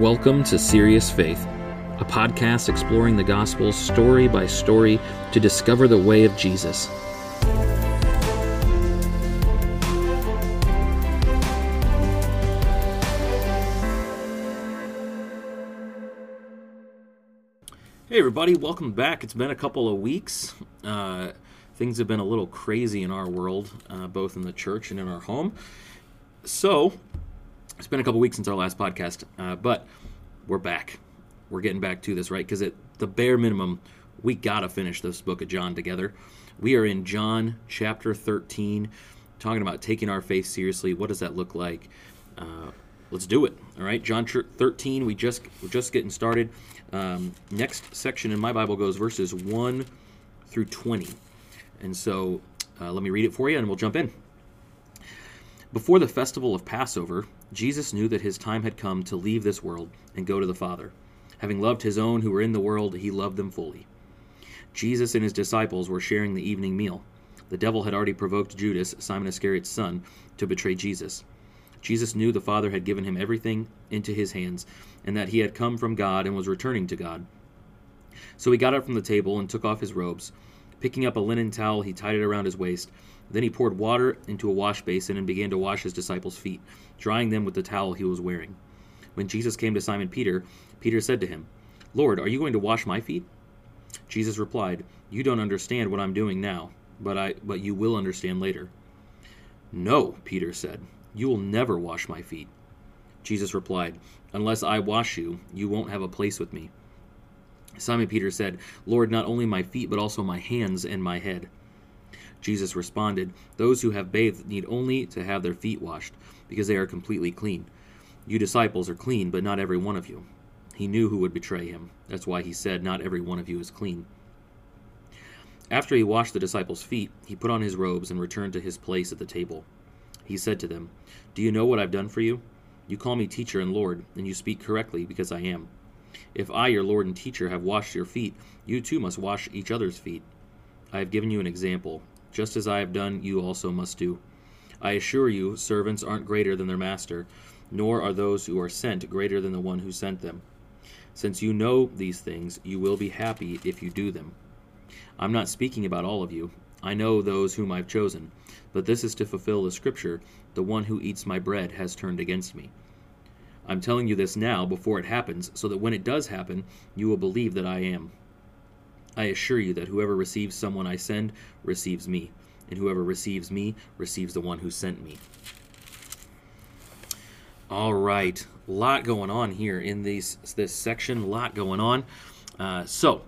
Welcome to Serious Faith, a podcast exploring the gospel story by story to discover the way of Jesus. Hey, everybody, welcome back. It's been a couple of weeks. Uh, things have been a little crazy in our world, uh, both in the church and in our home. So, it's been a couple weeks since our last podcast, uh, but we're back. We're getting back to this, right? Because at the bare minimum, we got to finish this book of John together. We are in John chapter 13, talking about taking our faith seriously. What does that look like? Uh, let's do it. All right, John 13. We just we're just getting started. Um, next section in my Bible goes verses 1 through 20, and so uh, let me read it for you, and we'll jump in. Before the festival of Passover, Jesus knew that his time had come to leave this world and go to the Father. Having loved his own who were in the world, he loved them fully. Jesus and his disciples were sharing the evening meal. The devil had already provoked Judas, Simon Iscariot's son, to betray Jesus. Jesus knew the Father had given him everything into his hands, and that he had come from God and was returning to God. So he got up from the table and took off his robes. Picking up a linen towel, he tied it around his waist. Then he poured water into a wash basin and began to wash his disciples' feet, drying them with the towel he was wearing. When Jesus came to Simon Peter, Peter said to him, Lord, are you going to wash my feet? Jesus replied, You don't understand what I'm doing now, but I but you will understand later. No, Peter said, You will never wash my feet. Jesus replied, Unless I wash you, you won't have a place with me. Simon Peter said, Lord, not only my feet, but also my hands and my head. Jesus responded, Those who have bathed need only to have their feet washed, because they are completely clean. You disciples are clean, but not every one of you. He knew who would betray him. That's why he said, Not every one of you is clean. After he washed the disciples' feet, he put on his robes and returned to his place at the table. He said to them, Do you know what I've done for you? You call me teacher and Lord, and you speak correctly because I am. If I, your Lord and teacher, have washed your feet, you too must wash each other's feet. I have given you an example just as I have done, you also must do. I assure you, servants aren't greater than their master, nor are those who are sent greater than the one who sent them. Since you know these things, you will be happy if you do them. I'm not speaking about all of you. I know those whom I've chosen, but this is to fulfill the scripture the one who eats my bread has turned against me. I'm telling you this now before it happens, so that when it does happen, you will believe that I am. I assure you that whoever receives someone I send receives me, and whoever receives me receives the one who sent me. All right, a lot going on here in these, this section, a lot going on. Uh, so,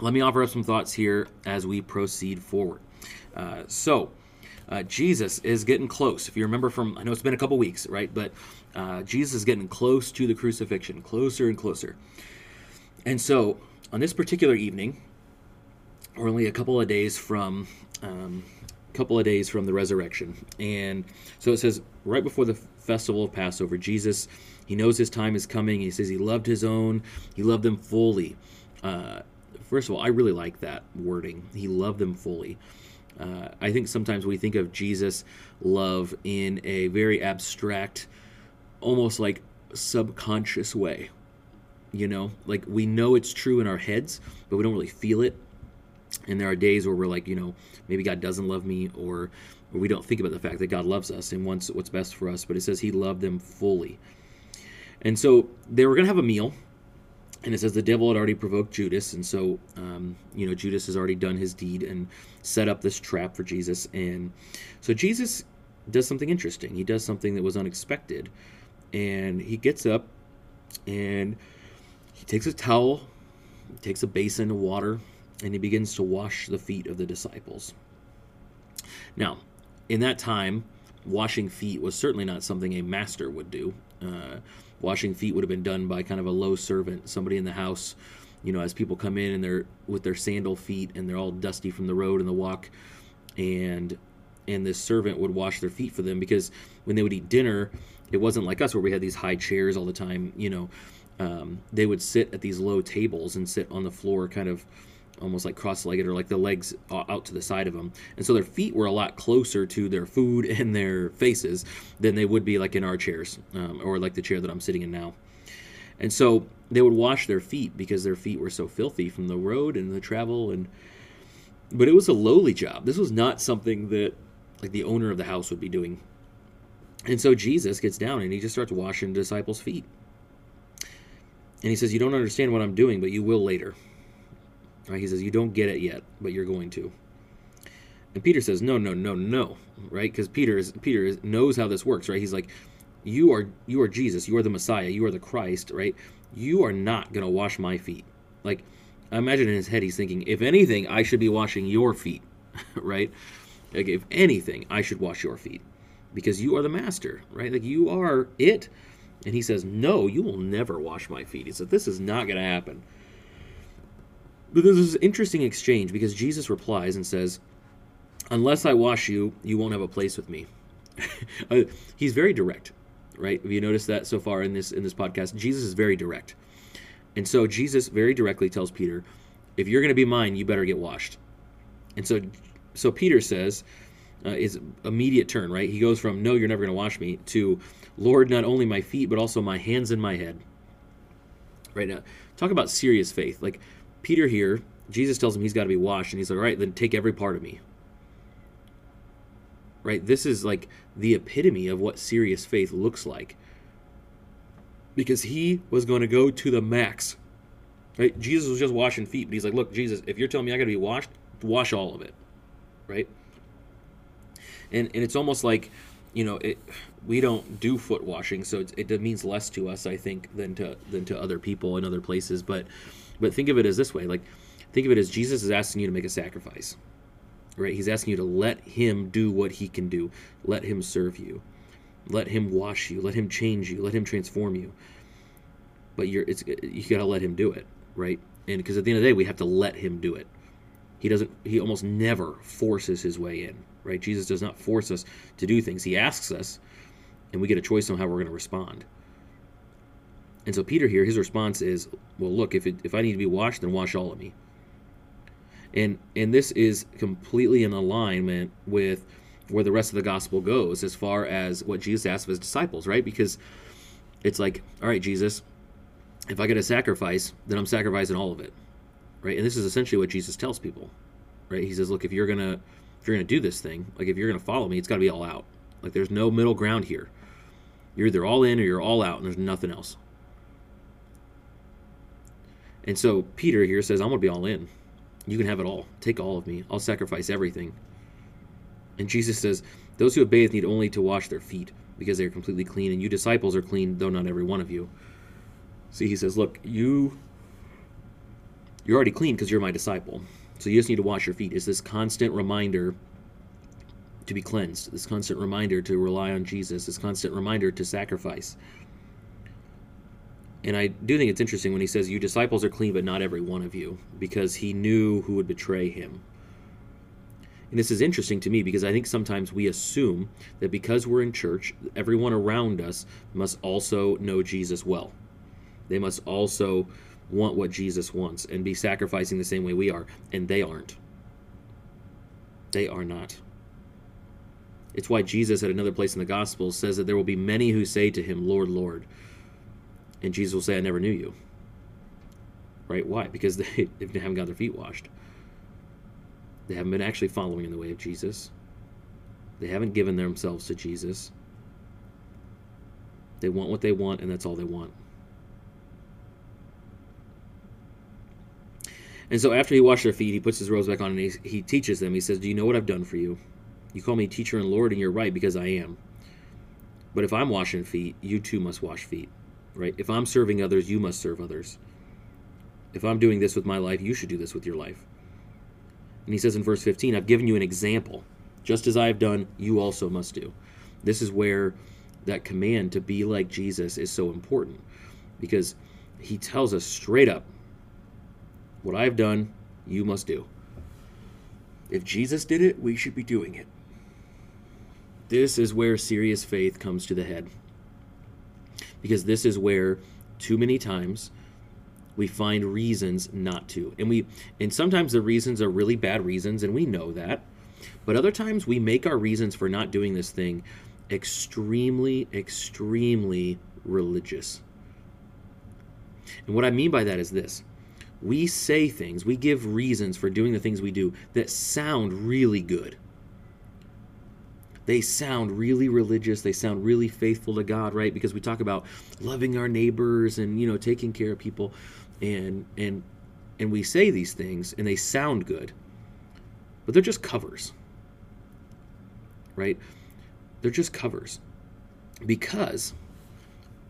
let me offer up some thoughts here as we proceed forward. Uh, so, uh, Jesus is getting close. If you remember from, I know it's been a couple weeks, right? But uh, Jesus is getting close to the crucifixion, closer and closer. And so, on this particular evening, we're only a couple of days from um, couple of days from the resurrection, and so it says right before the festival of Passover, Jesus he knows his time is coming. He says he loved his own, he loved them fully. Uh, first of all, I really like that wording. He loved them fully. Uh, I think sometimes we think of Jesus' love in a very abstract, almost like subconscious way you know like we know it's true in our heads but we don't really feel it. And there are days where we're like you know maybe god doesn't love me or, or we don't think about the fact that god loves us and wants what's best for us but it says he loved them fully. And so they were going to have a meal and it says the devil had already provoked judas and so um, you know judas has already done his deed and set up this trap for jesus and so jesus does something interesting. He does something that was unexpected and he gets up and he takes a towel, takes a basin of water, and he begins to wash the feet of the disciples. Now, in that time, washing feet was certainly not something a master would do. Uh, washing feet would have been done by kind of a low servant, somebody in the house. You know, as people come in and they're with their sandal feet and they're all dusty from the road and the walk, and and this servant would wash their feet for them because when they would eat dinner, it wasn't like us where we had these high chairs all the time. You know, um, they would sit at these low tables and sit on the floor, kind of almost like cross-legged or like the legs out to the side of them and so their feet were a lot closer to their food and their faces than they would be like in our chairs um, or like the chair that i'm sitting in now And so they would wash their feet because their feet were so filthy from the road and the travel and but it was a lowly job. This was not something that like the owner of the house would be doing. And so Jesus gets down and he just starts washing disciples' feet. And he says, You don't understand what I'm doing, but you will later. Right? He says, You don't get it yet, but you're going to. And Peter says, No, no, no, no. Right? Because Peter is Peter is, knows how this works, right? He's like, You are you are Jesus, you are the Messiah, you are the Christ, right? You are not gonna wash my feet. Like, I imagine in his head he's thinking, if anything, I should be washing your feet, right? Like, if anything, I should wash your feet because you are the master, right? Like, you are it. And he says, No, you will never wash my feet. He said, This is not going to happen. But there's this interesting exchange because Jesus replies and says, Unless I wash you, you won't have a place with me. Uh, he's very direct, right? Have you noticed that so far in this in this podcast? Jesus is very direct. And so Jesus very directly tells Peter, if you're going to be mine, you better get washed. And so so Peter says, uh, is immediate turn, right? He goes from no, you're never going to wash me to Lord, not only my feet but also my hands and my head. Right now, talk about serious faith. Like Peter here, Jesus tells him he's got to be washed, and he's like, all right, then take every part of me. Right? This is like the epitome of what serious faith looks like. Because he was going to go to the max. Right? Jesus was just washing feet, but he's like, look, Jesus, if you're telling me I got to be washed, wash all of it. Right? And and it's almost like, you know, it, we don't do foot washing, so it, it means less to us, I think, than to than to other people in other places. But but think of it as this way: like, think of it as Jesus is asking you to make a sacrifice right? He's asking you to let him do what he can do. Let him serve you. Let him wash you. Let him change you. Let him transform you. But you're it's you got to let him do it, right? And because at the end of the day, we have to let him do it. He doesn't. He almost never forces his way in, right? Jesus does not force us to do things. He asks us, and we get a choice on how we're going to respond. And so Peter here, his response is, "Well, look, if it, if I need to be washed, then wash all of me." and and this is completely in alignment with where the rest of the gospel goes as far as what Jesus asked of his disciples, right? Because it's like, all right, Jesus, if I get a sacrifice, then I'm sacrificing all of it, right? And this is essentially what Jesus tells people, right? He says, look, if you're gonna you're gonna do this thing, like if you're gonna follow me, it's got to be all out. Like there's no middle ground here. You're either all in or you're all out, and there's nothing else. And so Peter here says, I'm gonna be all in. You can have it all. Take all of me. I'll sacrifice everything. And Jesus says, Those who have bathed need only to wash their feet, because they are completely clean, and you disciples are clean, though not every one of you. See, he says, Look, you you're already clean because you're my disciple. So you just need to wash your feet. It's this constant reminder to be cleansed, this constant reminder to rely on Jesus, this constant reminder to sacrifice. And I do think it's interesting when he says, You disciples are clean, but not every one of you, because he knew who would betray him. And this is interesting to me because I think sometimes we assume that because we're in church, everyone around us must also know Jesus well. They must also want what Jesus wants and be sacrificing the same way we are. And they aren't. They are not. It's why Jesus, at another place in the Gospels, says that there will be many who say to him, Lord, Lord and Jesus will say, I never knew you. Right? Why? Because they, they haven't got their feet washed. They haven't been actually following in the way of Jesus. They haven't given themselves to Jesus. They want what they want, and that's all they want. And so after he washed their feet, he puts his robes back on and he, he teaches them. He says, Do you know what I've done for you? You call me teacher and Lord, and you're right because I am. But if I'm washing feet, you too must wash feet right? If I'm serving others, you must serve others. If I'm doing this with my life, you should do this with your life. And he says in verse 15, I've given you an example. Just as I have done, you also must do. This is where that command to be like Jesus is so important because he tells us straight up what I've done, you must do. If Jesus did it, we should be doing it. This is where serious faith comes to the head because this is where too many times we find reasons not to. And we and sometimes the reasons are really bad reasons and we know that. But other times we make our reasons for not doing this thing extremely extremely religious. And what I mean by that is this we say things, we give reasons for doing the things we do that sound really good. They sound really religious, they sound really faithful to God, right? Because we talk about loving our neighbors and, you know, taking care of people and and and we say these things and they sound good. But they're just covers. Right? They're just covers. Because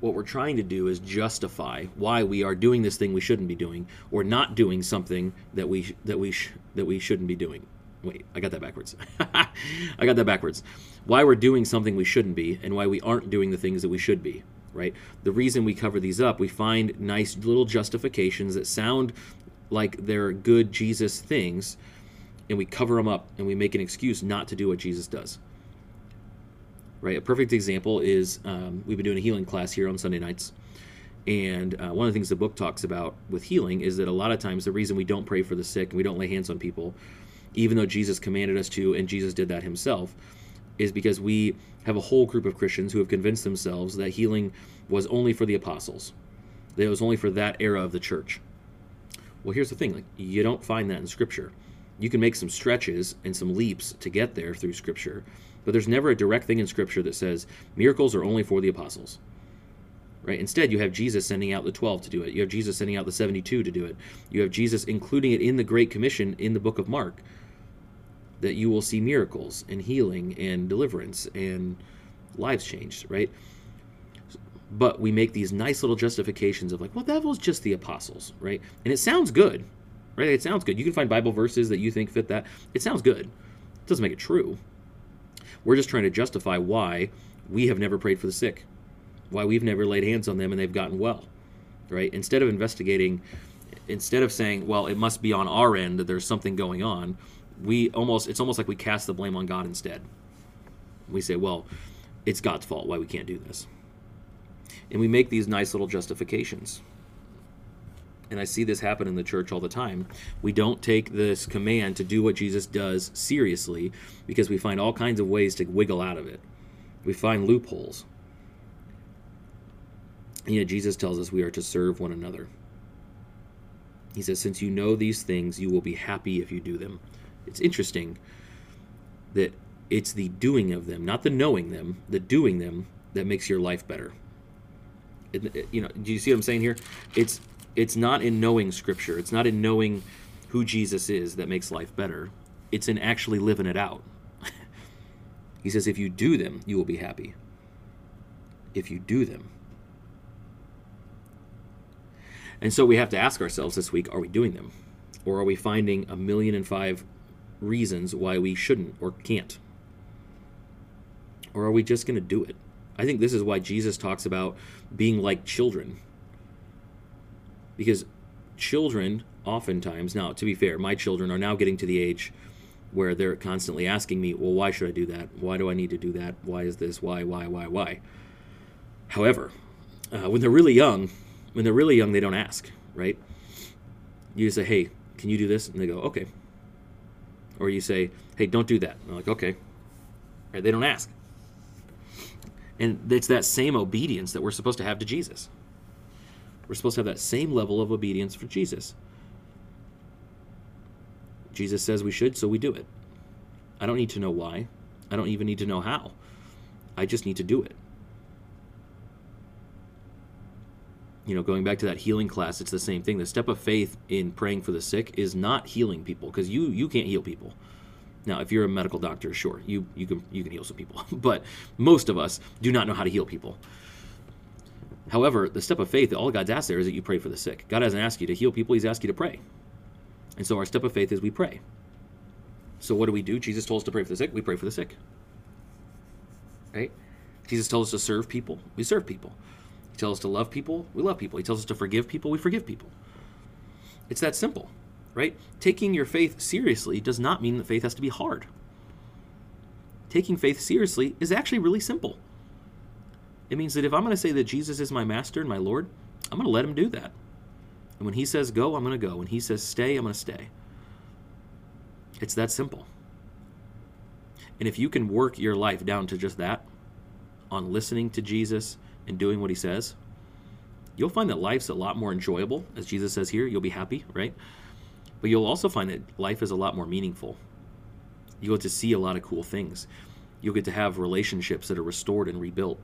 what we're trying to do is justify why we are doing this thing we shouldn't be doing or not doing something that we that we that we shouldn't be doing. Wait i got that backwards. I got that backwards. Why we're doing something we shouldn't be and why we aren't doing the things that we should be right? The reason we cover these up we find nice little justifications that sound like they're good jesus things and we cover them up and we make an excuse not to do what jesus does right? A perfect example is um, we've been doing a healing class here on Sunday nights. And uh, one of the things the book talks about with healing is that a lot of times the reason we don't pray for the sick and we don't lay hands on people, even though Jesus commanded us to, and Jesus did that himself, is because we have a whole group of Christians who have convinced themselves that healing was only for the apostles, that it was only for that era of the church. Well, here's the thing like, you don't find that in Scripture. You can make some stretches and some leaps to get there through Scripture, but there's never a direct thing in Scripture that says miracles are only for the apostles. Right? Instead, you have Jesus sending out the 12 to do it. You have Jesus sending out the 72 to do it. You have Jesus including it in the Great Commission in the book of Mark that you will see miracles and healing and deliverance and lives changed, right? But we make these nice little justifications of like, well, that was just the apostles, right? And it sounds good, right? It sounds good. You can find Bible verses that you think fit that. It sounds good. It doesn't make it true. We're just trying to justify why we have never prayed for the sick, why we've never laid hands on them and they've gotten well, right? Instead of investigating, instead of saying, well, it must be on our end that there's something going on, we almost, it's almost like we cast the blame on God instead. We say, well, it's God's fault why we can't do this. And we make these nice little justifications and I see this happen in the church all the time. We don't take this command to do what Jesus does seriously because we find all kinds of ways to wiggle out of it. We find loopholes. And yet Jesus tells us we are to serve one another. He says, Since you know these things, you will be happy if you do them. It's interesting that it's the doing of them, not the knowing them, the doing them that makes your life better. You know, do you see what I'm saying here? It's it's not in knowing scripture. It's not in knowing who jesus is that makes life better. It's in actually living it out. He says if you do them you will be happy. If you do them. And so we have to ask ourselves this week are we doing them? Or are we finding a million and five reasons why we shouldn't or can't? Or are we just going to do it? I think this is why jesus talks about being like children because children oftentimes now to be fair my children are now getting to the age where they're constantly asking me well why should i do that? Why do i need to do that? Why is this? Why why why why? However uh, when they're really young when they're really young they don't ask right? You say hey can you do this? And they go okay. Or you say hey don't do that. And they're like okay. Right, they don't ask. And it's that same obedience that we're supposed to have to jesus we're supposed to have that same level of obedience for Jesus. Jesus says we should, so we do it. I don't need to know why. I don't even need to know how. I just need to do it. You know, going back to that healing class, it's the same thing. The step of faith in praying for the sick is not healing people because you you can't heal people. Now, if you're a medical doctor, sure, you you can you can heal some people, but most of us do not know how to heal people. However, the step of faith, that all God's asked there is that you pray for the sick. God hasn't asked you to heal people, He's asked you to pray. And so our step of faith is we pray. So what do we do? Jesus told us to pray for the sick, we pray for the sick. Right? Jesus tells us to serve people, we serve people. He tells us to love people, we love people. He tells us to forgive people, we forgive people. It's that simple, right? Taking your faith seriously does not mean that faith has to be hard. Taking faith seriously is actually really simple. It means that if I'm going to say that Jesus is my master and my Lord, I'm going to let him do that. And when he says go, I'm going to go. When he says stay, I'm going to stay. It's that simple. And if you can work your life down to just that, on listening to Jesus and doing what he says, You'll find that life's a lot more enjoyable, as Jesus says here. You'll be happy, right? But you'll also find that life is a lot more meaningful. You'll get to see a lot of cool things. You'll get to have relationships that are restored and rebuilt.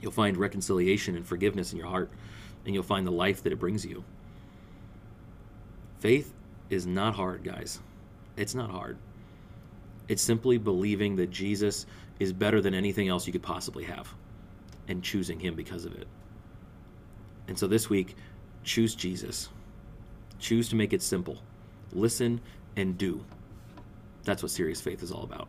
You'll find reconciliation and forgiveness in your heart, and you'll find the life that it brings you. Faith is not hard, guys. It's not hard. It's simply believing that Jesus is better than anything else you could possibly have and choosing Him because of it. And so this week, choose Jesus. Choose to make it simple. Listen and do. That's what serious faith is all about.